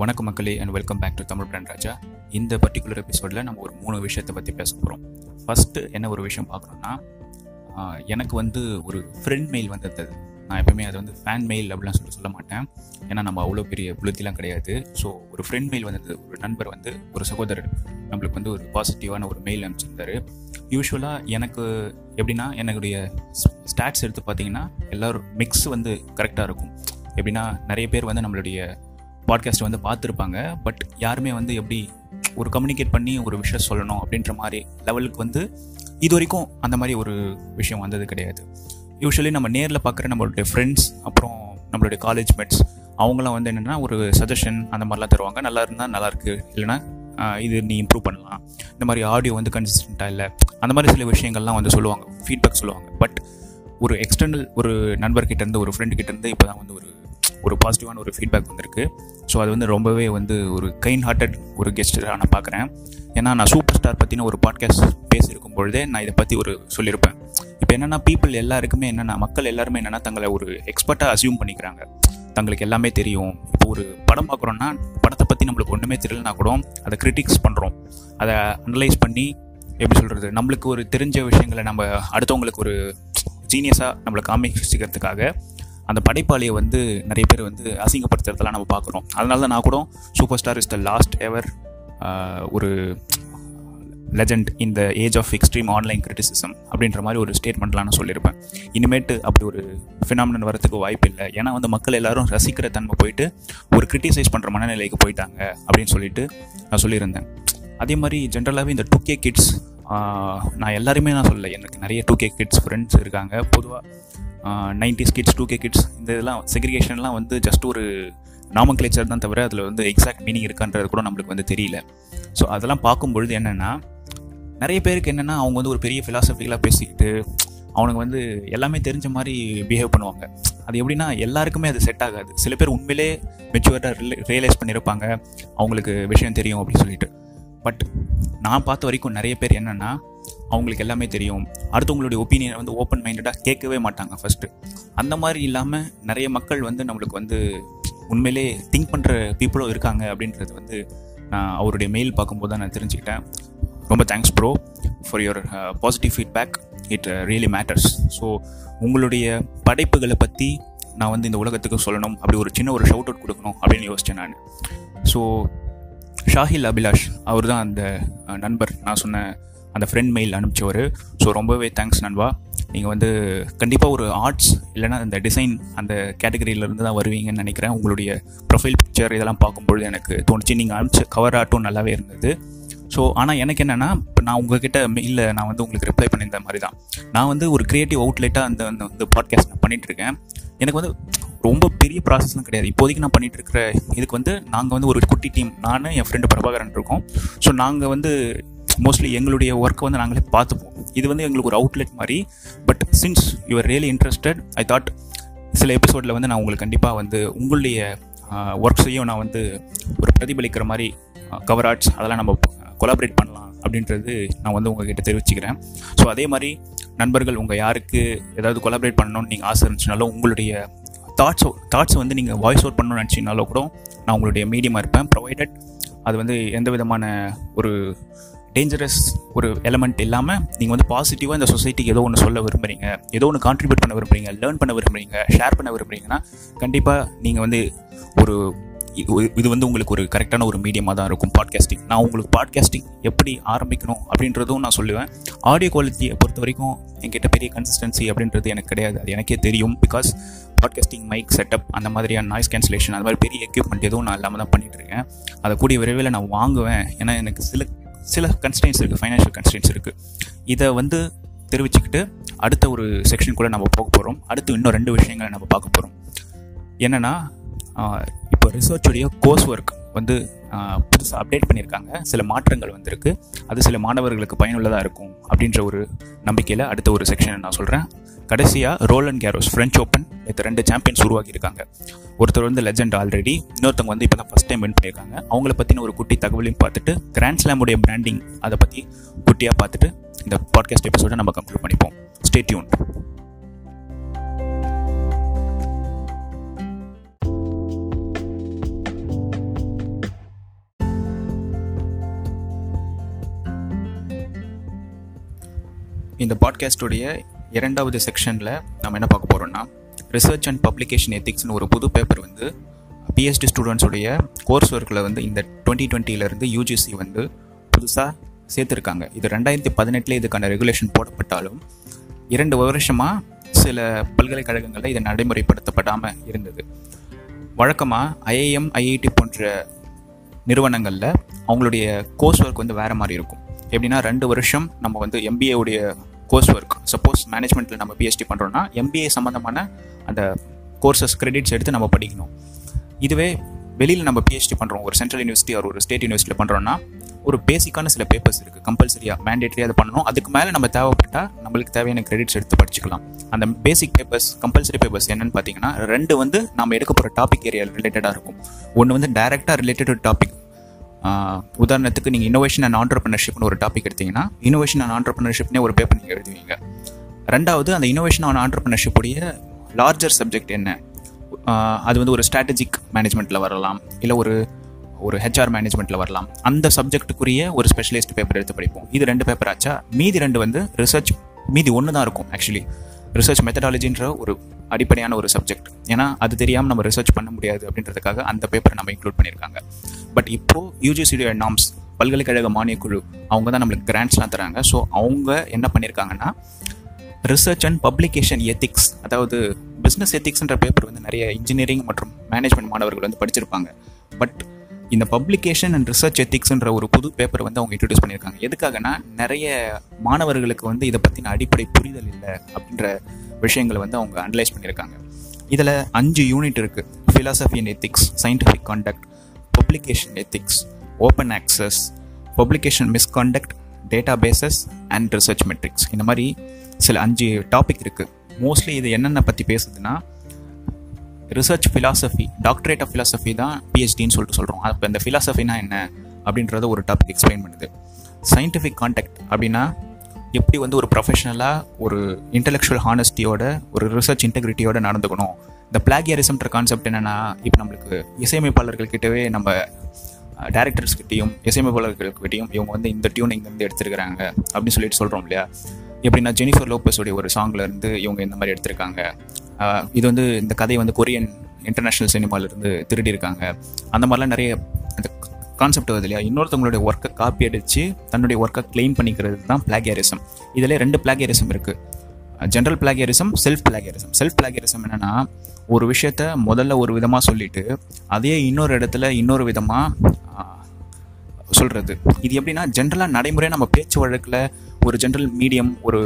வணக்கம் மக்களே and welcome back to Tamil brand Raja. இந்த பர்டிகுலர் எபிசோடில் நம்ம ஒரு மூணு விஷயத்தை பற்றி பேச போகிறோம் ஃபஸ்ட்டு என்ன ஒரு விஷயம் பார்க்குறோன்னா எனக்கு வந்து ஒரு ஃப்ரெண்ட் மெயில் வந்தது. நான் எப்பவுமே அது வந்து ஃபேன் மெயில் அப்படிலாம் சொல்லி சொல்ல மாட்டேன். ஏன்னா நம்ம அவ்வளோ பெரிய புலத்திலாம் கிடையாது. ஸோ ஒரு ஃப்ரெண்ட் மெயில் வந்தது. ஒரு நண்பர் வந்து ஒரு சகோதரர் நம்மளுக்கு வந்து ஒரு பாசிட்டிவான ஒரு மெயில் அனுப்பிச்சிருந்தாரு. யூஸ்வலாக எனக்கு எப்படின்னா என்னுடைய ஸ்டாட்ஸ் எடுத்து பார்த்தீங்கன்னா எல்லோரும் மிக்ஸ் வந்து கரெக்டாக இருக்கும். எப்படின்னா நிறைய பேர் வந்து நம்மளுடைய பாட்காஸ்ட் வந்து பார்த்துருப்பாங்க. பட் யாருமே வந்து எப்படி ஒரு கம்யூனிகேட் பண்ணி ஒரு விஷயம் சொல்லணும் அப்படின்ற மாதிரி லெவலுக்கு வந்து இது வரைக்கும் அந்த மாதிரி ஒரு விஷயம் வந்தது கிடையாது. யூஸ்வலி நம்ம நேரில் பார்க்குற நம்மளுடைய ஃப்ரெண்ட்ஸ் அப்புறம் நம்மளுடைய காலேஜ் மேட்ஸ் அவங்களாம் வந்து என்னென்னா ஒரு சஜஷன் அந்த மாதிரிலாம் தருவாங்க. நல்லா இருந்தால் நல்லாயிருக்கு இல்லைனா இல்லைன்னா இது நீ இம்ப்ரூவ் பண்ணலாம். இந்த மாதிரி ஆடியோ வந்து கன்சிஸ்டண்ட்டாக இல்லை. அந்த மாதிரி சில விஷயங்கள்லாம் வந்து சொல்லுவாங்க. ஃபீட்பேக் சொல்லுவாங்க. பட் ஒரு எக்ஸ்டர்னல் ஒரு நண்பர்கிட்டேருந்து ஒரு ஃப்ரெண்டு இப்போ தான் வந்து ஒரு ஒரு பாசிட்டிவான ஒரு ஃபீட்பேக் வந்திருக்கு. ஸோ அது வந்து ரொம்பவே வந்து ஒரு கைண்ட் ஹார்ட்டட் ஒரு கெஸ்ட்டு நான் பார்க்குறேன். ஏன்னா நான் சூப்பர் ஸ்டார் பற்றின ஒரு பாட்காஸ்ட் பேசியிருக்கும் பொழுதே நான் இதை பற்றி ஒரு சொல்லியிருப்பேன். இப்போ என்னென்னா பீப்புள் எல்லாருக்குமே என்னென்னா மக்கள் எல்லாருமே என்னென்னா தங்களை ஒரு எக்ஸ்பர்ட்டாக அசியூம் பண்ணிக்கிறாங்க. தங்களுக்கு எல்லாமே தெரியும். இப்போ ஒரு படம் பார்க்குறோன்னா படத்தை பற்றி நம்மளுக்கு ஒன்றுமே தெரியலனா கூட அதை கிரிட்டிக்ஸ் பண்ணுறோம் அதை அனலைஸ் பண்ணி எப்படி சொல்கிறது நம்மளுக்கு ஒரு தெரிஞ்ச விஷயங்களை நம்ம அடுத்தவங்களுக்கு ஒரு ஜீனியஸாக நம்மளை காமிச்சிக்கிறதுக்காக அந்த படைப்பாளியை வந்து நிறைய பேர் வந்து அசிங்கப்படுத்துறதெல்லாம் நம்ம பார்க்குறோம். அதனால தான் நான் கூட super star is the last ever ஒரு லெஜண்ட் இந்த age of extreme online criticism அப்படின்ற மாதிரி ஒரு ஸ்டேட்மெண்ட்லாம் நான் சொல்லியிருப்பேன். இனிமேட்டு அப்படி ஒரு ஃபினாமினன் வரத்துக்கு வாய்ப்பு இல்லை. ஏன்னா வந்து மக்கள் எல்லாரும் ரசிக்கிற தன்மை போயிட்டு ஒரு கிரிட்டிசைஸ் பண்ணுற மனநிலைக்கு போயிட்டாங்க அப்படின்னு சொல்லிட்டு நான் சொல்லியிருந்தேன். அதே மாதிரி ஜென்ரலாகவே இந்த டூ கே கிட்ஸ் நான் எல்லாருமே நான் சொல்லலை. எனக்கு நிறைய டூ கே கிட்ஸ் ஃப்ரெண்ட்ஸ் இருக்காங்க. பொதுவாக nineties kids two K kids இந்த இதெல்லாம் செக்ரிகேஷன்லாம் வந்து ஜஸ்ட் ஒரு நாமக்லேச்சர் தான் தவிர அதில் வந்து எக்ஸாக்ட் மீனிங் இருக்கான்றது கூட நம்மளுக்கு வந்து தெரியல. ஸோ அதெல்லாம் பார்க்கும்பொழுது என்னென்னா நிறைய பேருக்கு என்னென்னா அவங்க வந்து ஒரு பெரிய ஃபிலாசபிக்கலாக பேசிக்கிட்டு அவனுக்கு வந்து எல்லாமே தெரிஞ்ச மாதிரி பிஹேவ் பண்ணுவாங்க. அது எப்படின்னா எல்லாருக்குமே அது செட் ஆகாது. சில பேர் உண்மையிலே மெச்சூர்டாக ரியலைஸ் பண்ணியிருப்பாங்க அவங்களுக்கு விஷயம் தெரியும் அப்படின்னு சொல்லிட்டு. பட் நான் பார்த்த வரைக்கும் நிறைய பேர் என்னென்னா அவங்களுக்கு எல்லாமே தெரியும். அடுத்தவங்களுடைய ஒப்பீனியனை வந்து ஓப்பன் மைண்டடாக கேட்கவே மாட்டாங்க ஃபஸ்ட்டு அந்த மாதிரி இல்லாமல் நிறைய மக்கள் வந்து நம்மளுக்கு வந்து உண்மையிலே திங்க் பண்ணுற பீப்புளும் இருக்காங்க அப்படின்றது வந்து நான் அவருடைய மெயில் பார்க்கும்போது தான் நான் தெரிஞ்சுக்கிட்டேன். ரொம்ப thanks bro for your positive feedback it really matters so உங்களுடைய படைப்புகளை பற்றி நான் வந்து இந்த உலகத்துக்கு சொல்லணும். அப்படி ஒரு சின்ன ஒரு ஷவுட் அவுட் கொடுக்கணும் அப்படின்னு யோசித்தேன் நான். ஸோ ஷாஹில் அபிலாஷ் அவர் தான் அந்த நண்பர். நான் சொன்ன அந்த ஃப்ரெண்ட் மெயில் அனுப்பிச்சவர். ஸோ ரொம்பவே தேங்க்ஸ் நண்பா. நீங்கள் வந்து கண்டிப்பாக ஒரு ஆர்ட்ஸ் இல்லைன்னா அந்த டிசைன் அந்த கேட்டகரியிலேருந்து தான் வருவீங்கன்னு நினைக்கிறேன். உங்களுடைய ப்ரொஃபைல் பிக்சர் இதெல்லாம் பார்க்கும்பொழுது எனக்கு தோணுச்சு. நீங்கள் அனுப்பிச்ச கவர் ஆட்டும் நல்லாவே இருந்தது. ஸோ ஆனால் எனக்கு என்னென்னா இப்போ நான் உங்ககிட்ட மெயிலில் நான் வந்து உங்களுக்கு ரிப்ளை பண்ணியிருந்த மாதிரி தான் நான் வந்து ஒரு க்ரியேட்டிவ் அவுட்லெட்டாக அந்த அந்த வந்து பாட்காஸ்ட் நான் பண்ணிகிட்ருக்கேன் எனக்கு வந்து ரொம்ப பெரிய ப்ராசஸ்லாம் கிடையாது. இப்போதைக்கு நான் பண்ணிகிட்டு இருக்கிற இதுக்கு வந்து நாங்கள் வந்து ஒரு குட்டி டீம் நான் என் ஃப்ரெண்டு பிரபாகரன் இருக்கோம். ஸோ நாங்கள் வந்து மோஸ்ட்லி எங்களுடைய ஒர்க்கை வந்து நாங்களே பார்த்துப்போம். இது வந்து எங்களுக்கு ஒரு அவுட்லெட் மாதிரி. But since you're really interested I thought சில எபிசோடில் வந்து நான் உங்களுக்கு கண்டிப்பாக வந்து உங்களுடைய ஒர்க்ஸையும் நான் வந்து ஒரு பிரதிபலிக்கிற மாதிரி கவர் ஆர்ட்ஸ் அதெல்லாம் நம்ம கொலாபரேட் பண்ணலாம் அப்படின்றது நான் வந்து உங்ககிட்ட தெரிவிச்சுக்கிறேன். ஸோ அதே மாதிரி நண்பர்கள் உங்கள் யாருக்கு ஏதாவது கொலாபரேட் பண்ணணும்னு நீங்கள் ஆசை இருந்துச்சுனாலும் உங்களுடைய தாட்ஸ் தாட்ஸை வந்து நீங்கள் வாய்ஸ் அவுட் பண்ணணும்னு நினச்சிங்கனாலோ கூட நான் உங்களுடைய மீடியமாக இருப்பேன். ப்ரொவைடட் அது வந்து எந்த விதமான ஒரு டேஞ்சரஸ் ஒரு எலமெண்ட் இல்லாமல் நீங்கள் வந்து பாசிட்டிவாக இந்த சொசைட்டிக்கு ஏதோ ஒன்று சொல்ல விரும்புகிறீங்க ஏதோ ஒன்று கான்ட்ரிபியூட் பண்ண விரும்புகிறீங்க லேர்ன் பண்ண விரும்புறீங்க ஷேர் பண்ண விரும்புறீங்கன்னா கண்டிப்பாக நீங்கள் வந்து ஒரு இது- இது வந்து உங்களுக்கு ஒரு கரெக்டான ஒரு மீடியமாக தான் இருக்கும் பாட்காஸ்டிங் நான் உங்களுக்கு பாட்காஸ்டிங் எப்படி ஆரம்பிக்கணும் அப்படின்றதும் நான் சொல்லுவேன். ஆடியோ குவாலிட்டியை பொறுத்த வரைக்கும் என்கிட்ட பெரிய கன்சிஸ்டன்சி அப்படின்றது எனக்கு கிடையாது. அது எனக்கே தெரியும் பிகாஸ் பாட்காஸ்டிங் மைக் செட்டப் அந்த மாதிரியான நாய்ஸ் கேன்சலேஷன் அந்த மாதிரி பெரிய எக்யூப்மெண்ட் எதுவும் நான் இல்லாமல் தான் பண்ணிகிட்ருக்கேன் இருக்கேன் அதை கூடிய விரைவில் நான் வாங்குவேன். ஏன்னா எனக்கு சில சில கன்ஸ்டன்ஸ் இருக்குது ஃபைனான்ஷியல் கன்ஸ்டன்ஸ் இருக்குது இதை வந்து தெரிவிச்சுக்கிட்டு அடுத்த ஒரு செக்ஷனுக்குள்ளே நம்ம போக போகிறோம் அடுத்து இன்னும் ரெண்டு விஷயங்களை நம்ம பார்க்க போகிறோம் என்னென்னா இப்போ ரிசர்ச்சுடைய கோர்ஸ் ஒர்க் வந்து புதுசாக அப்டேட் பண்ணியிருக்காங்க. சில மாற்றங்கள் வந்திருக்கு. அது சில மாணவர்களுக்கு பயனுள்ளதாக இருக்கும் அப்படின்ற ஒரு நம்பிக்கையில் அடுத்த ஒரு செக்ஷனை நான் சொல்கிறேன் கடைசியாக Roland Garros French Open நேற்று ரெண்டு சாம்பியன்ஸ் உருவாக்கியிருக்காங்க. ஒருத்தர் வந்து லெஜெண்ட் ஆல்ரெடி இன்னொருத்தவங்க வந்து இப்போ தான் ஃபஸ்ட் டைம் வின் பண்ணியிருக்காங்க. அவங்கள பற்றின ஒரு குட்டி தகவலையும் பார்த்துட்டு கிராண்ட்ஸ்லாமுடைய பிராண்டிங் அதை பற்றி குட்டியாக பார்த்துட்டு இந்த பாட்காஸ்ட் எபிசோடை நம்ம கம்ப்ளீட் பண்ணிப்போம். ஸ்டே டியூன் இந்த பாட்காஸ்டுடைய இரண்டாவது செக்ஷனில் நம்ம என்ன பார்க்க போகிறோம்னா ரிசர்ச் அண்ட் பப்ளிகேஷன் எத்திக்ஸ்னு ஒரு புது பேப்பர் வந்து பிஹெச்டி ஸ்டூடெண்ட்ஸுடைய கோர்ஸ் ஒர்க்கில் வந்து இந்த டுவெண்ட்டி டுவெண்ட்டிலேருந்து யூஜிசி வந்து புதுசாக சேர்த்துருக்காங்க. இது ரெண்டாயிரத்தி பதினெட்டில் இதுக்கான ரெகுலேஷன் போடப்பட்டாலும் இரண்டு வருஷமாக சில பல்கலைக்கழகங்களில் இதை நடைமுறைப்படுத்தப்படாமல் இருந்தது. வழக்கமாக ஐஐஎம் ஐஐடி போன்ற நிறுவனங்களில் அவங்களுடைய கோர்ஸ் ஒர்க் வந்து வேறு மாதிரி இருக்கும். எப்படின்னா ரெண்டு வருஷம் நம்ம வந்து எம்பிஏ உடைய கோர்ஸ் ஒர்க் சப்போஸ் மேனேஜ்மெண்ட்டில் நம்ம பிஹெச்டி பண்ணுறோன்னா எம்பிஏ சம்மந்தமான அந்த கோர்சஸ் கிரெடிட்ஸ் எடுத்து நம்ம படிக்கணும். இதுவே வெளியில் நம்ம பிஹெச்டி பண்ணுறோம் ஒரு சென்ட்ரல் யூனிவர்சிட்டி ஒரு ஒரு ஸ்டேட் யூனிவர்சிட்டியில் பண்ணுறோன்னா ஒரு பேசிக்கான சில பேப்பர்ஸ் இருக்குது கம்பல்சரியாக மேண்டேட்ரியாக அதை பண்ணணும். அதுக்கு மேலே நம்ம தேவைப்பட்டால் நம்மளுக்கு தேவையான கிரெடிட்ஸ் எடுத்து படிச்சுக்கலாம். அந்த பேசிக் பேப்பர்ஸ் கம்பல்சரி பேப்பர்ஸ் என்னென்னு பார்த்தீங்கன்னா ரெண்டு வந்து நம்ம எடுக்க போகிற டாபிக் ஏரியா ரிலேட்டடாக இருக்கும். ஒன்று வந்து டைரெக்டாக ரிலேட்டட் டாபிக் உதாரணத்துக்கு நீங்கள் இனோவேஷன் அண்ட் ஆண்டர்பிரினர்ஷிப்னு ஒரு டாபிக் எடுத்தீங்கன்னா இனோவேஷன் அண்ட் ஆண்டர்பிரினர்ஷிப்னே ஒரு பேப்பர் நீங்கள் எழுதுவீங்க. ரெண்டாவது அந்த இனோவேஷன் அண்ட் ஆண்டர்பிரினர்ஷிப்புடைய லார்ஜர் சப்ஜெக்ட் என்ன? அது வந்து ஒரு ஸ்ட்ராட்டஜிக் மேனேஜ்மெண்ட்டில் வரலாம் இல்லை ஒரு ஒரு ஹெச்ஆர் மேனேஜ்மெண்ட்டில் வரலாம். அந்த சப்ஜெக்ட்டுக்குரிய ஒரு ஸ்பெஷலிஸ்ட் பேப்பர் எடுத்து படிப்போம். இது ரெண்டு பேப்பர் ஆச்சா? மீதி ரெண்டு வந்து ரிசர்ச் மீதி ஒன்று தான் இருக்கும் ஆக்சுவலி ரிசர்ச் மெத்தடாலஜின்ற ஒரு அடிப்படையான ஒரு சப்ஜெக்ட் ஏன்னா அது தெரியாமல் நம்ம ரிசர்ச் பண்ண முடியாது அப்படின்றதுக்காக அந்த பேப்பரை நம்ம இன்க்ளூட் பண்ணியிருக்காங்க. பட் இப்போது யூஜிசியுடைய நாம்ஸ் பல்கலைக்கழக மானியக்குழு அவங்க தான் நம்மளுக்கு கிராண்ட்ஸ்லாம் தராங்க. ஸோ அவங்க என்ன பண்ணியிருக்காங்கன்னா ரிசர்ச் அண்ட் பப்ளிகேஷன் எத்திக்ஸ் அதாவது பிஸ்னஸ் எத்திக்ஸ்ன்ற பேப்பர் வந்து நிறைய இன்ஜினியரிங் மற்றும் மேனேஜ்மெண்ட் மாணவர்கள் வந்து படிச்சிருப்பாங்க. பட் இந்த பப்ளிகேஷன் அண்ட் ரிசர்ச் எத்திக்ஸ்ன்ற ஒரு புது பேப்பர் வந்து அவங்க இன்ட்ரடியூஸ் பண்ணியிருக்காங்க. எதுக்காகனா நிறைய மாணவர்களுக்கு வந்து இதை பற்றின அடிப்படை புரிதல் இல்லை அப்படின்ற விஷயங்களை வந்து அவங்க அனலைஸ் பண்ணியிருக்காங்க. இதில் அஞ்சு யூனிட் இருக்குது philosophy and ethics scientific conduct publication ethics open access publication misconduct databases and research metrics இந்த மாதிரி சில அஞ்சு டாபிக் இருக்குது மோஸ்ட்லி இது என்னென்ன பற்றி பேசுதுன்னா research philosophy doctorate of philosophy தான் பிஹெச்டின்னு சொல்லிட்டு சொல்கிறோம் அப்போ இந்த ஃபிலாசபினா என்ன அப்படின்றத ஒரு டாபிக் எக்ஸ்பிளைன் பண்ணுது. சயின்டிஃபிக் கான்டாக்ட் அப்படின்னா எப்படி வந்து ஒரு ப்ரொஃபஷனலாக ஒரு இன்டெலெக்சுவல் ஹானஸ்டியோட ஒரு ரிசர்ச் இன்டெகிரிட்டியோட நடந்துக்கணும்? இந்த பிளாகியரிசம்ன்ற கான்செப்ட் என்னென்னா இப்போ நம்மளுக்கு இசையமைப்பாளர்கள்கிட்டவே நம்ம டேரக்டர்ஸ்கிட்டையும் இசையமைப்பாளர்கள்கிட்டையும் இவங்க வந்து இந்த டியூன் இங்கேருந்து எடுத்திருக்கிறாங்க அப்படின்னு சொல்லிட்டு சொல்கிறோம் இல்லையா? எப்படின்னா ஜெனிஃபர் லோப்பஸோடைய ஒரு சாங்ல இருந்து இவங்க இந்த மாதிரி எடுத்திருக்காங்க. இது வந்து இந்த கதையை வந்து கொரியன் இன்டர்நேஷ்னல் சினிமாவிலேருந்து திருடியிருக்காங்க. அந்த மாதிரிலாம் நிறைய அந்த கான்செப்ட் வருது இல்லையா? இன்னொருத்தவங்களுடைய ஒர்க்கை காப்பி அடித்து தன்னுடைய ஒர்க்கை கிளைம் பண்ணிக்கிறது தான் பிளாகியரிசம் இதில் ரெண்டு பிளாகியரிசம் இருக்குது general plagiarism self plagiarism self plagiarism என்னென்னா ஒரு விஷயத்த முதல்ல ஒரு விதமாக சொல்லிட்டு அதே இன்னொரு இடத்துல இன்னொரு விதமாக சொல்கிறது இது எப்படின்னா ஜென்ரலாக நடைமுறையாக நம்ம பேச்சு வழக்கில் ஒரு ஜென்ரல் மீடியம் ஒரு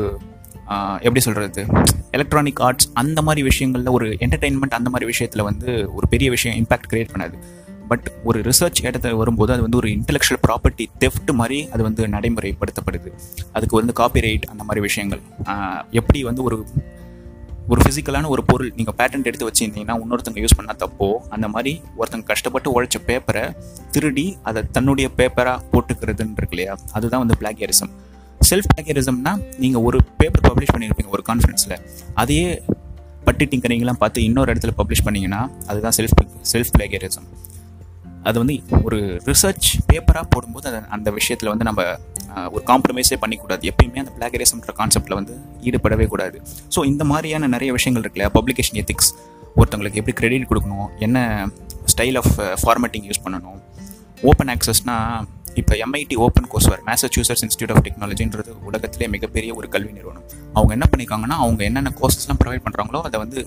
எப்படி சொல்கிறது எலக்ட்ரானிக் ஆர்ட்ஸ் அந்த மாதிரி விஷயங்களில் ஒரு என்டர்டெயின்மெண்ட் அந்த மாதிரி விஷயத்தில் வந்து ஒரு பெரிய விஷயம் இம்பாக்ட் க்ரியேட் பண்ணாது. பட் ஒரு ரிசர்ச் இடத்துல வரும்போது அது வந்து ஒரு இன்டெலெக்சுவல் ப்ராப்பர்ட்டி தெஃப்ட் மாதிரி அது வந்து நடைமுறைப்படுத்தப்படுது. அதுக்கு வந்து காப்பிரைட் அந்த மாதிரி விஷயங்கள். எப்படி வந்து ஒரு ஒரு ஃபிசிக்கலான ஒரு பொருள் நீங்கள் பேட்டன்ட் எடுத்து வச்சுருந்தீங்கன்னா இன்னொருத்தங்க யூஸ் பண்ணால் தப்போ அந்த மாதிரி ஒருத்தங்க கஷ்டப்பட்டு உழைச்ச பேப்பரை திருடி அதை தன்னுடைய பேப்பராக போட்டுக்கிறதுன்னு இருக்கு இல்லையா? அதுதான் வந்து பிளாகியரிசம் செல்ஃப் பிளாகியரிசம்னா நீங்கள் ஒரு பேப்பர் பப்ளிஷ் பண்ணியிருப்பீங்க ஒரு கான்ஃபரன்ஸில் அதையே பட்டி டிங்கரிங்லாம் பார்த்து இன்னொரு இடத்துல பப்ளிஷ் பண்ணிங்கன்னா அதுதான் செல்ஃப் செல்ஃப் பிளாகியரிசம் அது வந்து ஒரு ரிசர்ச் பேப்பராக போடும்போது அதை அந்த விஷயத்தில் வந்து நம்ம ஒரு காம்ப்ரமைஸே பண்ணிக்கூடாது. எப்பயுமே அந்த பிளாகரிசம்ன்ற கான்செப்டில் வந்து ஈடுபடவே கூடாது. ஸோ இந்த மாதிரியான நிறைய விஷயங்கள் இருக்குல்ல பப்ளிகேஷன் எத்திக்ஸ் ஒருத்தவங்களுக்கு எப்படி கிரெடிட் கொடுக்கணும் என்ன ஸ்டைல் ஆஃப் ஃபார்மேட்டிங் யூஸ் பண்ணணும். ஓப்பன் ஆக்சஸ்னால் இப்போ MIT open courseware Massachusetts Institute of டெக்னாலஜின்றது உலகத்திலே மிகப்பெரிய ஒரு கல்வி நிறுவனம். அவங்க என்ன பண்ணியிருக்காங்கன்னா அவங்க என்னென்ன கோர்சஸ்லாம் ப்ரொவைட் பண்ணுறாங்களோ அதை வந்து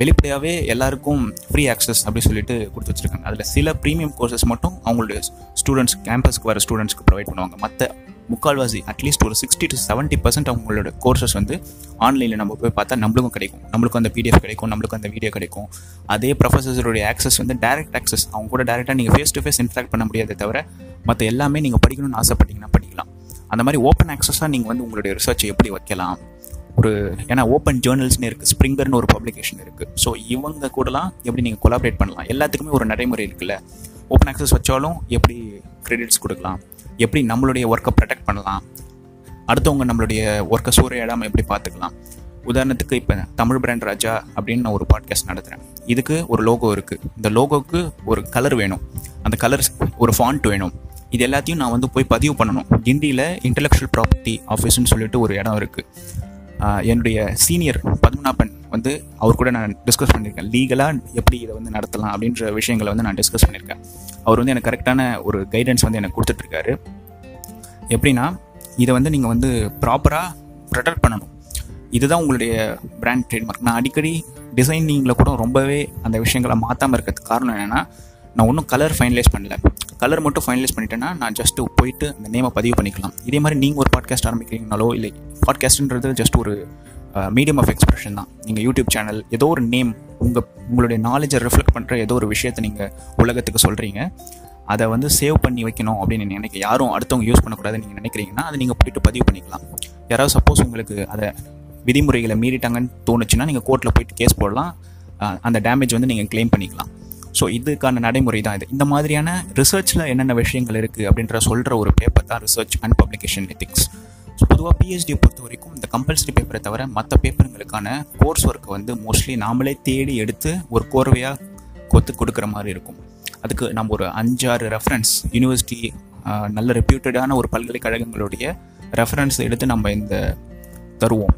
வெளிப்படையாகவே எல்லாருக்கும் ஃப்ரீ ஆக்சஸ் அப்படி சொல்லிட்டு கொடுத்து வச்சுருக்காங்க. அதில் சில ப்ரீமியம் கோர்சஸ் மட்டும் அவங்களுடைய ஸ்டூடெண்ட்ஸ் கேம்பஸ்க்கு வர ஸ்டூடெண்ட்ஸ்க்கு ப்ரொவைட் பண்ணுவாங்க. மற்ற முக்கால்வாசி அட்லீஸ்ட் ஒரு சிக்ஸ்டி டு செவன்ட்டி பர்சன்ட் அவங்களோட கோர்சஸ் வந்து ஆன்லைனில் நம்ம போய் பார்த்தா நம்மளுக்கும் கிடைக்கும். நம்மளுக்கும் அந்த பிடிஎஃப் கிடைக்கும் நம்மளுக்கும் அந்த வீடியோ கிடைக்கும். அதே ப்ரொஃபஸர்ஸோடைய ஆக்சஸ் வந்து டேரக்ட் ஆக்சஸ் அவங்க கூட டேரெக்டாக நீங்கள் ஃபேஸ் டு ஃபேஸ் இன்ட்ராக்ட் பண்ண முடியாதே தவிர மற்ற எல்லாமே நீங்கள் படிக்கணும்னு ஆசைப்பட்டீங்கன்னா படிக்கலாம். அந்த மாதிரி ஓப்பன் ஆக்சஸாக நீங்கள் வந்து உங்களுடைய ரிசர்ச் எப்படி வைக்கலாம்? ஒரு ஏன்னா ஓப்பன் ஜேர்னல்ஸ்னு இருக்குது ஸ்ப்ரிங்கர்னு ஒரு பப்ளிகேஷன் இருக்குது ஸோ இவங்க கூடலாம் எப்படி நீங்கள் கொலாபரேட் பண்ணலாம்? எல்லாத்துக்குமே ஒரு நடைமுறை இருக்குல்ல. ஓப்பன் ஆக்சஸ் வச்சாலும் எப்படி கிரெடிட்ஸ் கொடுக்கலாம்? எப்படி நம்மளுடைய ஒர்க்கை ப்ரொடெக்ட் பண்ணலாம்? அடுத்தவங்க நம்மளுடைய ஒர்க்கை சூறையாடாமல் எப்படி பார்த்துக்கலாம் உதாரணத்துக்கு இப்போ தமிழ் பிராண்ட் ராஜா அப்படின்னு நான் ஒரு பாட்காஸ்ட் நடத்துகிறேன் இதுக்கு ஒரு லோகோ இருக்குது இந்த லோகோவுக்கு ஒரு கலர் வேணும். அந்த கலர் ஒரு ஃபாண்ட் வேணும். இது எல்லாத்தையும் நான் வந்து போய் பதிவு பண்ணணும். கிண்டியில் இன்டலெக்சுவல் ப்ராப்பர்ட்டி ஆஃபீஸ்னு சொல்லிட்டு ஒரு இடம் இருக்குது என்னுடைய சீனியர் பத்மநாபன் வந்து அவர் கூட நான் டிஸ்கஸ் பண்ணியிருக்கேன். லீகலாக எப்படி இதை வந்து நடத்தலாம் அப்படின்ற விஷயங்களை வந்து நான் டிஸ்கஸ் பண்ணியிருக்கேன். அவர் வந்து எனக்கு கரெக்டான ஒரு கைடன்ஸ் வந்து எனக்கு கொடுத்துட்ருக்காரு. எப்படின்னா இதை வந்து நீங்கள் வந்து ப்ராப்பராக ப்ரொடெக்ட் பண்ணணும். இதுதான் உங்களுடைய பிராண்ட் ட்ரேட்மார்க் நான் அடிக்கடி டிசைனிங்கில் கூட ரொம்பவே அந்த விஷயங்களை மாற்றாமல் இருக்கிறதுக்கு காரணம் என்னென்னா நான் ஒன்றும் கலர் ஃபைனலைஸ் பண்ணல. கலர் மட்டும் ஃபைனலைஸ் பண்ணிட்டேன்னா நான் ஜஸ்ட்டு போயிட்டு அந்த நேமை பதிவு பண்ணிக்கலாம். இதே மாதிரி நீங்கள் ஒரு பாட்காஸ்ட் ஆரம்பிக்கிறீங்கனாலோ இல்லை பாட்காஸ்ட்ன்றது ஜஸ்ட் ஒரு மீடியம் ஆஃப் எக்ஸ்பிரஷன் தான். நீங்கள் யூடியூப் சேனல் ஏதோ ஒரு நேம் உங்கள் உங்களுடைய நாலேஜை ரிஃப்ளெக்ட் பண்ணுற ஏதோ ஒரு விஷயத்தை நீங்கள் உலகத்துக்கு சொல்கிறீங்க அதை வந்து சேவ் பண்ணி வைக்கணும் அப்படின்னு நினைக்க யாரும் அடுத்தவங்க யூஸ் பண்ணக்கூடாதுன்னு நீங்கள் நினைக்கிறீங்கன்னா அதை நீங்கள் போயிட்டு பதிவு பண்ணிக்கலாம். யாராவது சப்போஸ் உங்களுக்கு அதை விதிமுறைகளை மீறிட்டாங்கன்னு தோணுச்சுன்னா நீங்கள் கோர்ட்டில் போயிட்டு கேஸ் போடலாம். அந்த டேமேஜ் வந்து நீங்கள் கிளைம் பண்ணிக்கலாம். ஸோ இதுக்கான நடைமுறை தான் இது. இந்த மாதிரியான ரிசர்ச்சில் என்னென்ன விஷயங்கள் இருக்குது அப்படின்ற சொல்கிற ஒரு பேப்பர் தான் research and publication ethics so பொதுவாக பிஹெச்டி பொறுத்த வரைக்கும் இந்த கம்பல்சரி பேப்பரை தவிர மற்ற பேப்பருங்களுக்கான கோர்ஸ் ஒர்க்கை வந்து மோஸ்ட்லி நாமளே தேடி எடுத்து ஒரு கோர்வையாக கொத்து கொடுக்குற மாதிரி இருக்கும். அதுக்கு நம்ம ஒரு அஞ்சாறு ரெஃபரன்ஸ் யூனிவர்சிட்டி நல்ல ரெப்யூட்டடான ஒரு பல்கலைக்கழகங்களுடைய ரெஃபரன்ஸ் எடுத்து நம்ம இந்த தருவோம்.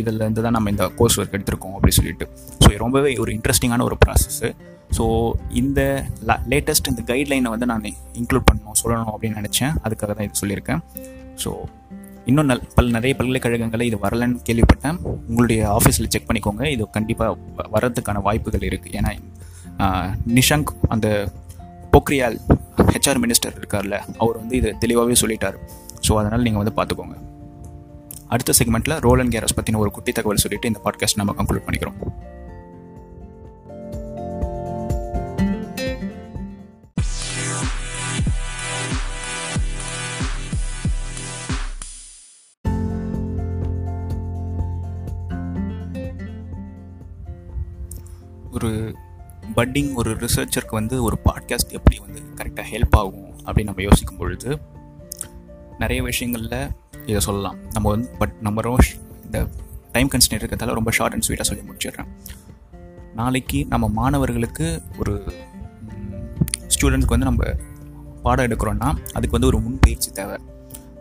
இதில் இருந்து தான் நம்ம இந்த கோர்ஸ் ஒர்க் எடுத்திருக்கோம் அப்படின்னு சொல்லிட்டு. ஸோ ரொம்பவே ஒரு இன்ட்ரெஸ்டிங்கான ஒரு ப்ராசஸ்ஸு ஸோ இந்த லேட்டஸ்ட் இந்த கைட்லைனை வந்து நான் இன்க்ளூட் பண்ணணும் சொல்லணும் அப்படின்னு நினச்சேன். அதுக்காக தான் இது சொல்லியிருக்கேன். ஸோ இன்னும் நல் பல் நிறைய பல்கலைக்கழகங்களில் இது வரலன்னு கேள்விப்பட்டேன். உங்களுடைய ஆஃபீஸில் செக் பண்ணிக்கோங்க. இது கண்டிப்பாக வர்றதுக்கான வாய்ப்புகள் இருக்குது ஏன்னா நிஷாங்க் அந்த பொக்ரியால் ஹெச்ஆர் மினிஸ்டர் இருக்கார்ல அவர் வந்து இதை தெளிவாகவே சொல்லிட்டார். ஸோ அதனால் நீங்கள் வந்து பார்த்துக்கோங்க அடுத்த செக்மெண்ட்டில் ரோல் அண்ட் கேரஸ் பற்றின ஒரு குட்டி தகவல் சொல்லிவிட்டு இந்த பாட்காஸ்ட் நம்ம கன்க்ளூட் பண்ணிக்கிறோம். ஒரு பட்டிங் ஒரு ரிசர்ச்சருக்கு வந்து ஒரு பாட்காஸ்ட் எப்படி வந்து கரெக்டாக ஹெல்ப் ஆகும் அப்படின்னு நம்ம யோசிக்கும் பொழுது நிறைய விஷயங்களில் இதை சொல்லலாம். நம்ம வந்து பட் நம்ம ரோஷ் இந்த டைம் கன்ஸ்டன்ட் இருக்கிறதால ரொம்ப ஷார்ட் அண்ட் ஸ்வீட்டாக சொல்லி முடிச்சிடுறேன். நாளைக்கு நம்ம மாணவர்களுக்கு ஒரு ஸ்டூடெண்ட்ஸ்க்கு வந்து நம்ம பாடம் எடுக்கிறோன்னா அதுக்கு வந்து ஒரு முன்பயிற்சி தேவை.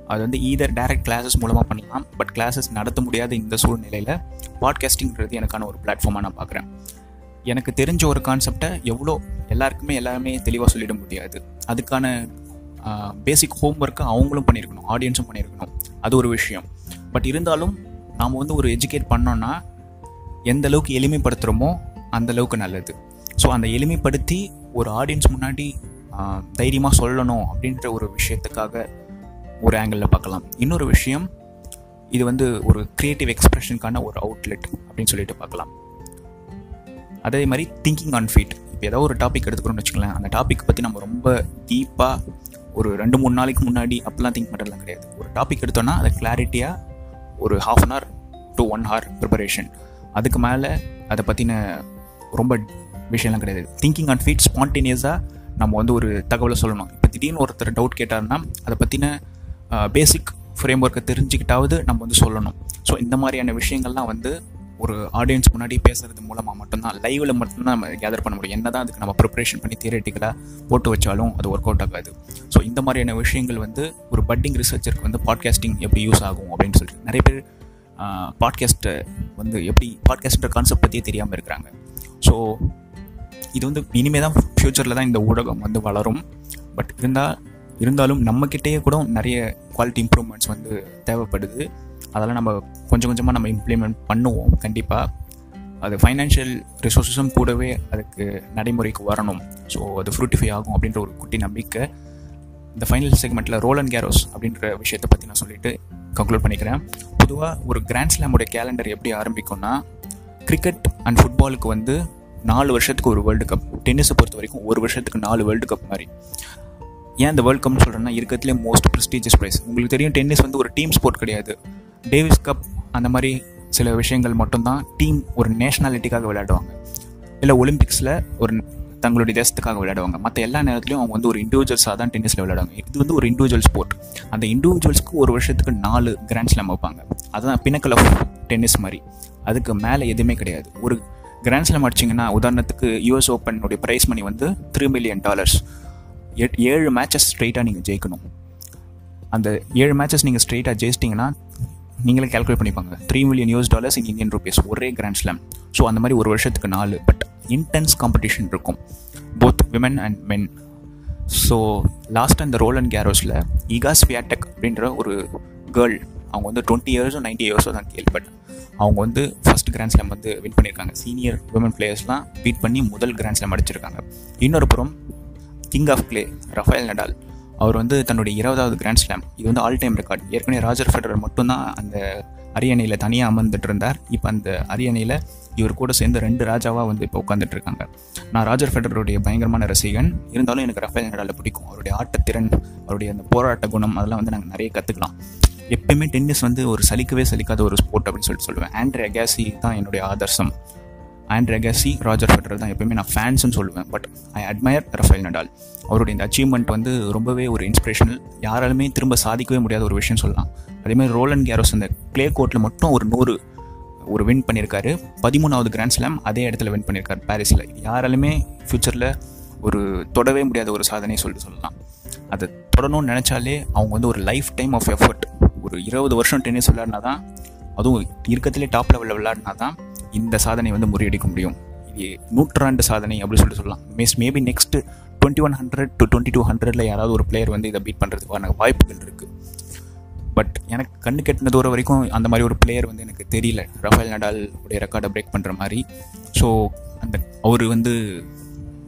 அது வந்து ஈதர் டைரக்ட் கிளாஸஸ் மூலமாக பண்ணலாம் பட் கிளாஸஸ் நடத்த முடியாத இந்த சூழ்நிலையில் பாட்காஸ்டிங்கிறது எனக்கான ஒரு பிளாட்ஃபார்மாக நான் பார்க்குறேன். எனக்கு தெரிஞ்ச ஒரு கான்செப்டை எவ்வளோ எல்லாருக்குமே எல்லாமே தெளிவாக சொல்லிட முடியாது. அதுக்கான பேசிக் ஹோம் ஒர்க்கை அவங்களும் பண்ணியிருக்கணும் ஆடியன்ஸும் பண்ணியிருக்கணும் அது ஒரு விஷயம். பட் இருந்தாலும் நாம் வந்து ஒரு எஜுகேட் பண்ணோன்னா எந்த அளவுக்கு எளிமைப்படுத்துகிறோமோ அந்த அளவுக்கு நல்லது. ஸோ அந்த எளிமைப்படுத்தி ஒரு ஆடியன்ஸ் முன்னாடி தைரியமாக சொல்லணும் அப்படின்ற ஒரு விஷயத்துக்காக ஒரு ஆங்கிளில் பார்க்கலாம். இன்னொரு விஷயம் இது வந்து ஒரு க்ரியேட்டிவ் எக்ஸ்ப்ரெஷனுக்கான ஒரு அவுட்லெட் அப்படின்னு சொல்லிட்டு பார்க்கலாம். அதே மாதிரி திங்கிங் ஆன் ஃபீட் இப்போ ஏதோ ஒரு டாபிக் எடுத்துக்கிறோம்னு வச்சுக்கலாம் அந்த டாபிக் பற்றி நம்ம ரொம்ப டீப்பாக ஒரு ரெண்டு மூணு நாளைக்கு முன்னாடி அப்பெல்லாம் திங்க் பண்ணுறதுலாம் கிடையாது. ஒரு டாபிக் எடுத்தோன்னா அதை கிளாரிட்டியாக ஒரு half an hour to one hour preparation அதுக்கு மேலே அதை பற்றின ரொம்ப விஷயம்லாம் கிடையாது. திங்கிங் ஆன் ஃபீட் ஸ்பான்டேனியஸாக நம்ம வந்து ஒரு தகவலை சொல்லணும். இப்போ திடீர்னு ஒருத்தர் டவுட் கேட்டார்னா அதை பற்றின பேசிக் ஃப்ரேம் ஒர்க்கை தெரிஞ்சுக்கிட்டாவது நம்ம வந்து சொல்லணும். ஸோ இந்த மாதிரியான விஷயங்கள்லாம் வந்து ஒரு ஆடியன்ஸ் முன்னாடி பேசுறது மூலமாக மட்டும்தான் லைவில் மட்டும்தான் நம்ம கேதர் பண்ண முடியும். என்ன தான் அதுக்கு நம்ம ப்ரிப்பரேஷன் பண்ணி தியரட்டிக்கலாக போட்டு வச்சாலும் அது ஒர்க் அவுட் ஆகாது. ஸோ இந்த மாதிரியான விஷயங்கள் வந்து ஒரு பட்டிங் ரிசர்ச்சருக்கு வந்து பாட்காஸ்டிங் எப்படி யூஸ் ஆகும் அப்படின்னு சொல்லிட்டு. நிறைய பேர் பாட்காஸ்ட்டை வந்து எப்படி பாட்காஸ்ட்ன்ற கான்செப்ட் பற்றியே தெரியாமல் இருக்கிறாங்க. ஸோ இது வந்து இனிமே தான் ஃப்யூச்சரில் தான் இந்த ஊடகம் வந்து வளரும். பட் இருந்தால் இருந்தாலும் நம்மக்கிட்டேயே கூட நிறைய குவாலிட்டி இம்ப்ரூவ்மெண்ட்ஸ் வந்து தேவைப்படுது. அதெல்லாம் நம்ம கொஞ்சம் கொஞ்சமாக நம்ம இம்ப்ளிமெண்ட் பண்ணுவோம் கண்டிப்பாக அது ஃபைனான்ஷியல் ரிசோர்ஸஸும் கூடவே அதுக்கு நடைமுறைக்கு வரணும். ஸோ அது ஃப்ரூட்டிஃபை ஆகும் அப்படின்ற ஒரு குட்டி நம்பிக்கை. இந்த ஃபைனல் செக்மெண்ட்டில் ரோல் அண்ட் கேரோஸ் அப்படின்ற விஷயத்தை பற்றி நான் சொல்லிவிட்டு கன்க்ளூட் பண்ணிக்கிறேன். பொதுவாக ஒரு கிராண்ட் ஸ்லாமுடைய கேலண்டர் எப்படி ஆரம்பிக்கும்னா கிரிக்கெட் அண்ட் ஃபுட்பாலுக்கு வந்து நாலு வருஷத்துக்கு ஒரு வேர்ல்டு கப் டென்னிஸை பொறுத்த வரைக்கும் ஒரு வருஷத்துக்கு நாலு வேர்ல்டு கப் மாதிரி. ஏன் இந்த வேர்ல்டு கப்னு சொல்கிறேன்னா இருக்கிறதுலே மோஸ்ட் ப்ரெஸ்டீஜியஸ் ப்ரைஸ் உங்களுக்கு தெரியும் டென்னிஸ் வந்து ஒரு டீம் ஸ்போர்ட் கிடையாது. டேவிஸ் கப் அந்த மாதிரி சில விஷயங்கள் மட்டும்தான் டீம் ஒரு நேஷனாலிட்டிக்காக விளையாடுவாங்க. இல்லை ஒலிம்பிக்ஸில் ஒரு தங்களுடைய தேசத்துக்காக விளையாடுவாங்க. மற்ற எல்லா நேரத்துலையும் அவங்க வந்து ஒரு இண்டிவிஜுவல்ஸாக தான் டென்னிஸில் விளையாடுவாங்க. இது வந்து ஒரு இண்டிவிஜுவல் ஸ்போர்ட் அந்த இண்டிவிஜுவல்ஸ்க்கு ஒரு வருஷத்துக்கு நாலு கிராண்ட் ஸ்லாம் வைப்பாங்க. அதுதான் பினக்கல் ஆஃப் டென்னிஸ் மாதிரி. அதுக்கு மேலே எதுவுமே கிடையாது. ஒரு கிராண்ட் ஸ்லாம் அடிச்சிங்கன்னா உதாரணத்துக்கு யூஎஸ் ஓப்பனுடைய ப்ரைஸ் மணி வந்து த்ரீ மில்லியன் டாலர்ஸ் எட்- ஏழு மேட்சஸ் ஸ்ட்ரெயிட்டாக நீங்கள் ஜெயிக்கணும். அந்த ஏழு மேட்சஸ் நீங்கள் ஸ்ட்ரெயிட்டாக ஜெயிச்சிட்டிங்கன்னா நீங்களே கால்குலேட் பண்ணிப்பாங்க. Three million US dollars in Indian rupees ஒரே கிராண்ட் ஸ்லாம் ஸோ அந்த மாதிரி ஒரு வருஷத்துக்கு நாலு பட் இன்டென்ஸ் காம்படிஷன் இருக்கும். Both women and men so last அந்த ரோல் அண்ட் கேரோஸில் இகாஸ் வியாடெக் அப்படின்ற ஒரு கேர்ள் அவங்க வந்து டுவெண்ட்டி இயர்ஸோ நைன்டி இயர்ஸோ தான் கேள்விப்பட்டேன் அவங்க வந்து ஃபர்ஸ்ட் கிராண்ட் ஸ்லாம் வந்து வின் பண்ணியிருக்காங்க. சீனியர் விமன் பிளேயர்ஸ்லாம் பீட் பண்ணி முதல் கிராண்ட் ஸ்லாம் அடிச்சிருக்காங்க. இன்னொரு புறம் king of clay Rafael Nadal அவர் வந்து தன்னுடைய இருபதாவது கிராண்ட் ஸ்லாம் இது வந்து ஆல் டைம் ரெக்கார்ட் ஏற்கனவே ராஜர் ஃபெடரர் மட்டும்தான் அந்த அரியணையில் தனியாக அமர்ந்துட்டு இருந்தார். இப்போ அந்த அரியணையில் இவர் கூட சேர்ந்து ரெண்டு ராஜாவாக வந்து இப்போ உட்காந்துட்டு இருக்காங்க. நான் ராஜர் ஃபெடரருடைய பயங்கரமான ரசிகன். இருந்தாலும் எனக்கு ரஃபேல் நடாலை பிடிக்கும். அவருடைய ஆட்டத்திறன் அவருடைய அந்த போராட்ட குணம் அதெல்லாம் வந்து நாங்கள் நிறைய கற்றுக்கலாம் எப்பயுமே டென்னிஸ் வந்து ஒரு சலிக்கவே சலிக்காத ஒரு ஸ்போர்ட் அப்படின்னு சொல்லிட்டு சொல்லுவேன். ஆண்ட்ரே அகாசி தான் என்னுடைய ஆதர்சம். அண்ட் ரெகசி ராஜர் ஃபெடரர் தான் எப்பயுமே நான் ஃபேன்ஸ்னு சொல்லுவேன். But I admire Rafael Nadal அவருடைய இந்த அச்சீவ்மெண்ட் வந்து ரொம்பவே ஒரு இன்ஸ்பிரேஷனல் யாராலுமே திரும்ப சாதிக்கவே முடியாத ஒரு விஷயம் சொல்லலாம். அதேமாதிரி ரோலன் கேரோஸ் அந்த க்ளே கோர்ட்டில் மட்டும் ஒரு நூறு ஒரு வின் பண்ணியிருக்காரு. பதிமூணாவது கிராண்ட் ஸ்லாம் அதே இடத்துல வின் பண்ணியிருக்காரு பாரிஸில் யாராலுமே ஃப்யூச்சரில் ஒரு தொடவே முடியாத ஒரு சாதனை சொல்லிட்டு சொல்லலாம். அதை தொடணும்னு நினச்சாலே அவங்க வந்து ஒரு லைஃப் டைம் ஆஃப் எஃபர்ட் ஒரு இருபது வருஷம் டென்னிஸ் விளையாடினா தான் அதுவும் இருக்கத்திலே டாப் லெவலில் விளையாடினா தான் இந்த சாதனை வந்து முறியடிக்க முடியும். இது நூற்றாண்டு சாதனை அப்படின்னு சொல்லிட்டு சொல்லலாம். Miss maybe next twenty one hundred to twenty two ஹண்ட்ரட்ல யாராவது ஒரு பிளேயர் வந்து இதை பீட் பண்ணுறதுக்கான வாய்ப்புகள் இருக்குது பட் எனக்கு கண்ணு கெட்டின தூரம் வரைக்கும் அந்த மாதிரி ஒரு பிளேயர் வந்து எனக்கு தெரியல. ரஃபேல் நடால் உடைய ரெக்கார்டை பிரேக் பண்ணுற மாதிரி. ஸோ அந்த அவர் வந்து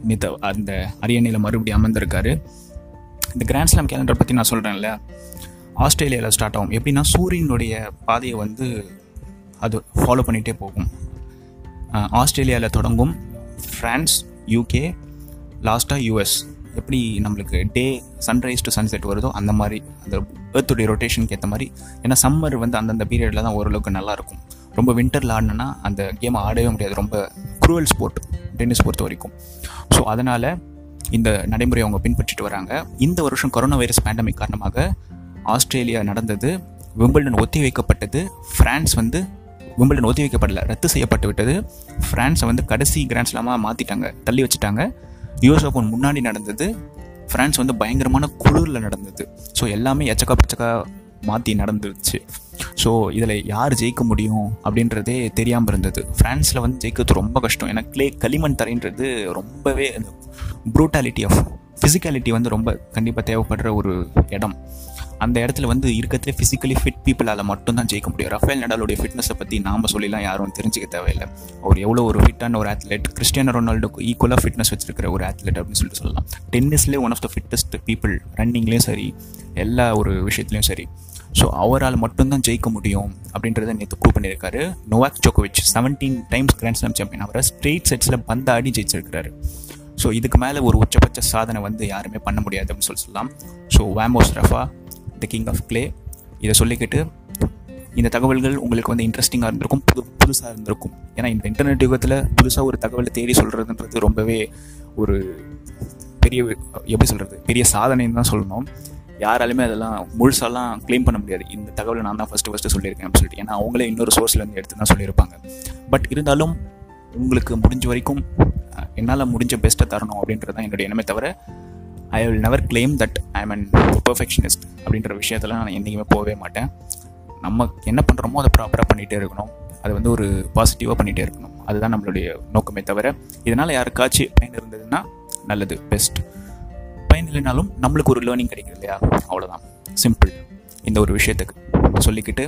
நேற்று அந்த அரியணையில் மறுபடியும் அமர்ந்திருக்காரு. இந்த கிராண்ட் ஸ்லாம் கேலண்டர் பற்றி நான் சொல்கிறேன்ல ஆஸ்திரேலியாவில் ஸ்டார்ட் ஆகும். எப்படின்னா சூரியனுடைய பாதையை வந்து அது ஃபாலோ பண்ணிகிட்டே போகும். ஆஸ்திரேலியாவில் தொடங்கும் ஃப்ரான்ஸ் யூகே லாஸ்ட்டாக யூஎஸ் எப்படி நம்மளுக்கு டே சன்ரைஸ் டு சன்செட் வருதோ அந்த மாதிரி அந்த ஏர்த்துடைய ரொட்டேஷனுக்கு ஏற்ற மாதிரி ஏன்னா சம்மர் வந்து அந்தந்த பீரியடில் தான் ஓரளவுக்கு நல்லாயிருக்கும் ரொம்ப வின்டரில் ஆடினா அந்த கேமை ஆடவே முடியாது. ரொம்ப குரூவல் ஸ்போர்ட் டென்னிஸ் பொறுத்த வரைக்கும். ஸோ அதனால் இந்த நடைமுறை அவங்க பின்பற்றிட்டு வராங்க. இந்த வருஷம் கொரோனா வைரஸ் பேண்டமிக் காரணமாக ஆஸ்திரேலியா நடந்தது. விம்பிள்டன் ஒத்தி வைக்கப்பட்டது ஃப்ரான்ஸ் வந்து விம்பிள்டன் ஒத்தி வைக்கப்படல ரத்து செய்யப்பட்டு விட்டது. ஃப்ரான்ஸை வந்து கடைசி கிராண்ட்ஸ்லாமாக மாற்றிட்டாங்க தள்ளி வச்சுட்டாங்க. யூஎஸ் ஓப்பன் முன்னாடி நடந்தது. ஃப்ரான்ஸ் வந்து பயங்கரமான குளிரில் நடந்தது. ஸோ எல்லாமே எச்சக்கா பச்சக்கா மாற்றி நடந்துருச்சு. ஸோ இதில் யார் ஜெயிக்க முடியும் அப்படின்றதே தெரியாமல் இருந்தது. ஃப்ரான்ஸில் வந்து ஜெயிக்கிறது ரொம்ப கஷ்டம். ஏன்னா கிளே களிமண் தரைன்றது ரொம்பவே ப்ரூட்டாலிட்டி ஆஃப் ஃபிசிக்காலிட்டி வந்து ரொம்ப கண்டிப்பாக தேவைப்படுற ஒரு இடம். அந்த இடத்துல வந்து இருக்கிறதுல ஃபிசிக்கலி ஃபிட் பீப்புளால் மட்டும்தான் ஜெயிக்க முடியும். ரஃபேல் நடாலுடைய ஃபிட்னஸை பற்றி நாம் சொல்லிலாம் யாரும் தெரிஞ்சுக்க தேவையில்லை. அவர் எவ்வளோ ஒரு ஃபிட்டான ஒரு ஆத்லெட் கிறிஸ்டியானோ ரொனால்டோக்கு ஈக்குவலாக ஃபிட்னஸ் வச்சிருக்கிற ஒரு ஆத்லெட் அப்படின்னு சொல்லிட்டு சொல்லலாம். டென்னிஸ்லேயே one of the fittest people ரன்னிங்லேயும் சரி எல்லா ஒரு விஷயத்துலையும் சரி. ஸோ அவரால் மட்டும்தான் ஜெயிக்க முடியும் அப்படின்றத நேற்று ப்ரூவ் பண்ணியிருக்காரு. நோவாக் ஜோகோவிச் seventeen times grand slam champion அவரை ஸ்ட்ரெயிட் செட்ஸில் பந்தாடி ஜெயிச்சிருக்கிறாரு. ஸோ இதுக்கு மேலே ஒரு உச்சபட்ச சாதனை வந்து யாருமே பண்ண முடியாது அப்படின்னு சொல்லி சொல்லலாம். So vamos Rafa the king of clay இதை சொல்லிக்கிட்டு இந்த தகவல்கள் உங்களுக்கு வந்து இன்ட்ரெஸ்டிங்காக இருந்திருக்கும் புது புதுசாக இருந்திருக்கும். ஏன்னா இந்த இன்டர்நெட் யுகத்தில் புதுசாக ஒரு தகவலை தேடி சொல்கிறதுன்றது ரொம்பவே ஒரு பெரிய எப்படி சொல்கிறது பெரிய சாதனைன்னு தான் சொல்லணும். யாராலுமே அதெல்லாம் முழுசாலாம் க்ளைம் பண்ண முடியாது. இந்த தகவலை நான் தான் ஃபஸ்ட்டு ஃபஸ்ட்டு சொல்லியிருக்கேன் அப்படின்னு சொல்லிட்டு. ஏன்னா அவங்களே இன்னொரு சோர்ஸ்லேருந்து எடுத்து தான் சொல்லியிருப்பாங்க. பட் இருந்தாலும் உங்களுக்கு முடிஞ்ச வரைக்கும் என்னால் முடிஞ்ச பெஸ்ட்டை தரணும் அப்படின்றது தான் என்னுடைய எண்ணமே தவிர I will never claim that I am an perfectionist அப்படின்ற விஷயத்தில் நான் என்றைக்குமே போகவே மாட்டேன். நம்ம என்ன பண்ணுறோமோ அதை ப்ராப்பராக பண்ணிகிட்டே இருக்கணும். அது வந்து ஒரு பாசிட்டிவாக பண்ணிகிட்டே இருக்கணும். அதுதான் நம்மளுடைய நோக்கமே தவிர இதனால் யாருக்காச்சும் பயன் இருந்ததுன்னா நல்லது பெஸ்ட் பயன் இல்லைனாலும் நம்மளுக்கு ஒரு லேர்னிங் கிடைக்குது இல்லையா? அவ்வளோதான் சிம்பிள் இந்த ஒரு விஷயத்துக்கு சொல்லிக்கிட்டு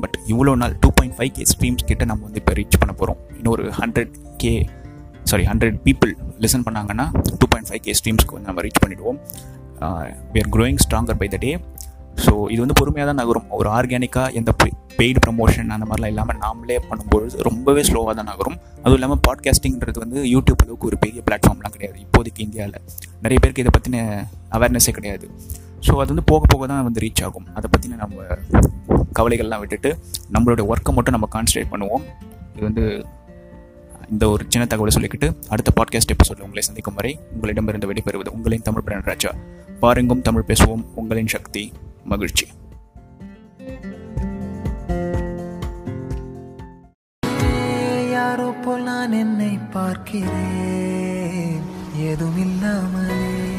பட் இவ்வளோ நாள் two point five K streams கிட்ட நம்ம வந்து இப்போ ரீச் பண்ண போகிறோம் இன்னும் ஒரு hundred K sorry hundred people listen பண்ணாங்கன்னா டூ பாயிண்ட் ஃபைவ் கே ஸ்ட்ரீம்ஸ்க்கு வந்து நம்ம ரீச் பண்ணிவிடுவோம் we are growing stronger by the day so இது வந்து பொறுமையாக தான் நகரும். ஒரு ஆர்கானிக்காக எந்த பெய்டு ப்ரமோஷன் அந்த மாதிரிலாம் இல்லாமல் நாமளே பண்ணும்பொழுது ரொம்பவே ஸ்லோவாக தான் நகரும். அதுவும் இல்லாமல் பாட்காஸ்டிங்கிறது வந்து யூடியூப் அளவுக்கு ஒரு பெரிய பிளாட்ஃபார்ம்லாம் கிடையாது. இப்போதைக்கு இந்தியாவில் நிறைய பேருக்கு இதை பற்றின அவேர்னஸே கிடையாது. ஸோ அது வந்து போக போக தான் வந்து ரீச் ஆகும். அதை பற்றின நம்ம கவலைகள்லாம் விட்டுட்டு நம்மளோட ஒர்க்கை மட்டும் நம்ம கான்சன்ட்ரேட் பண்ணுவோம். இது வந்து இந்த ஒரு சின்ன தகவலை சொல்லிக்கிட்டு அடுத்த பாட்காஸ்ட் எபிசோடில் உங்களை சந்திக்கும் வரை உங்களிடமிருந்து விடைபெறுவது உங்களின் தமிழ் பிரணன் ராஜா. பாருங்கும் தமிழ் பேசுவோம். உங்களின் சக்தி மகிழ்ச்சி. யாரோ போல் நான் என்னை பார்க்கிறேன். ஏதும் இல்லாமலே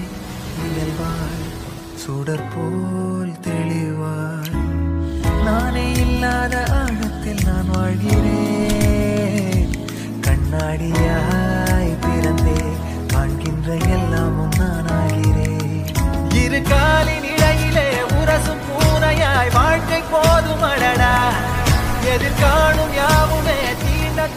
முயல்வாள் சுடர் போல் தெளிவாள் நானே இல்லாத ஆழத்தில் நான் வாழ்கிறேன். கண்ணாடியாய் பிறந்தே காண்கின்ற எல்லாமும் நான் இரு காலின் இடையிலே உரசும் பூனையாய் வாழ்க்கை போதும் அடடா எதிர்காணும் யாவுமே தீண்ட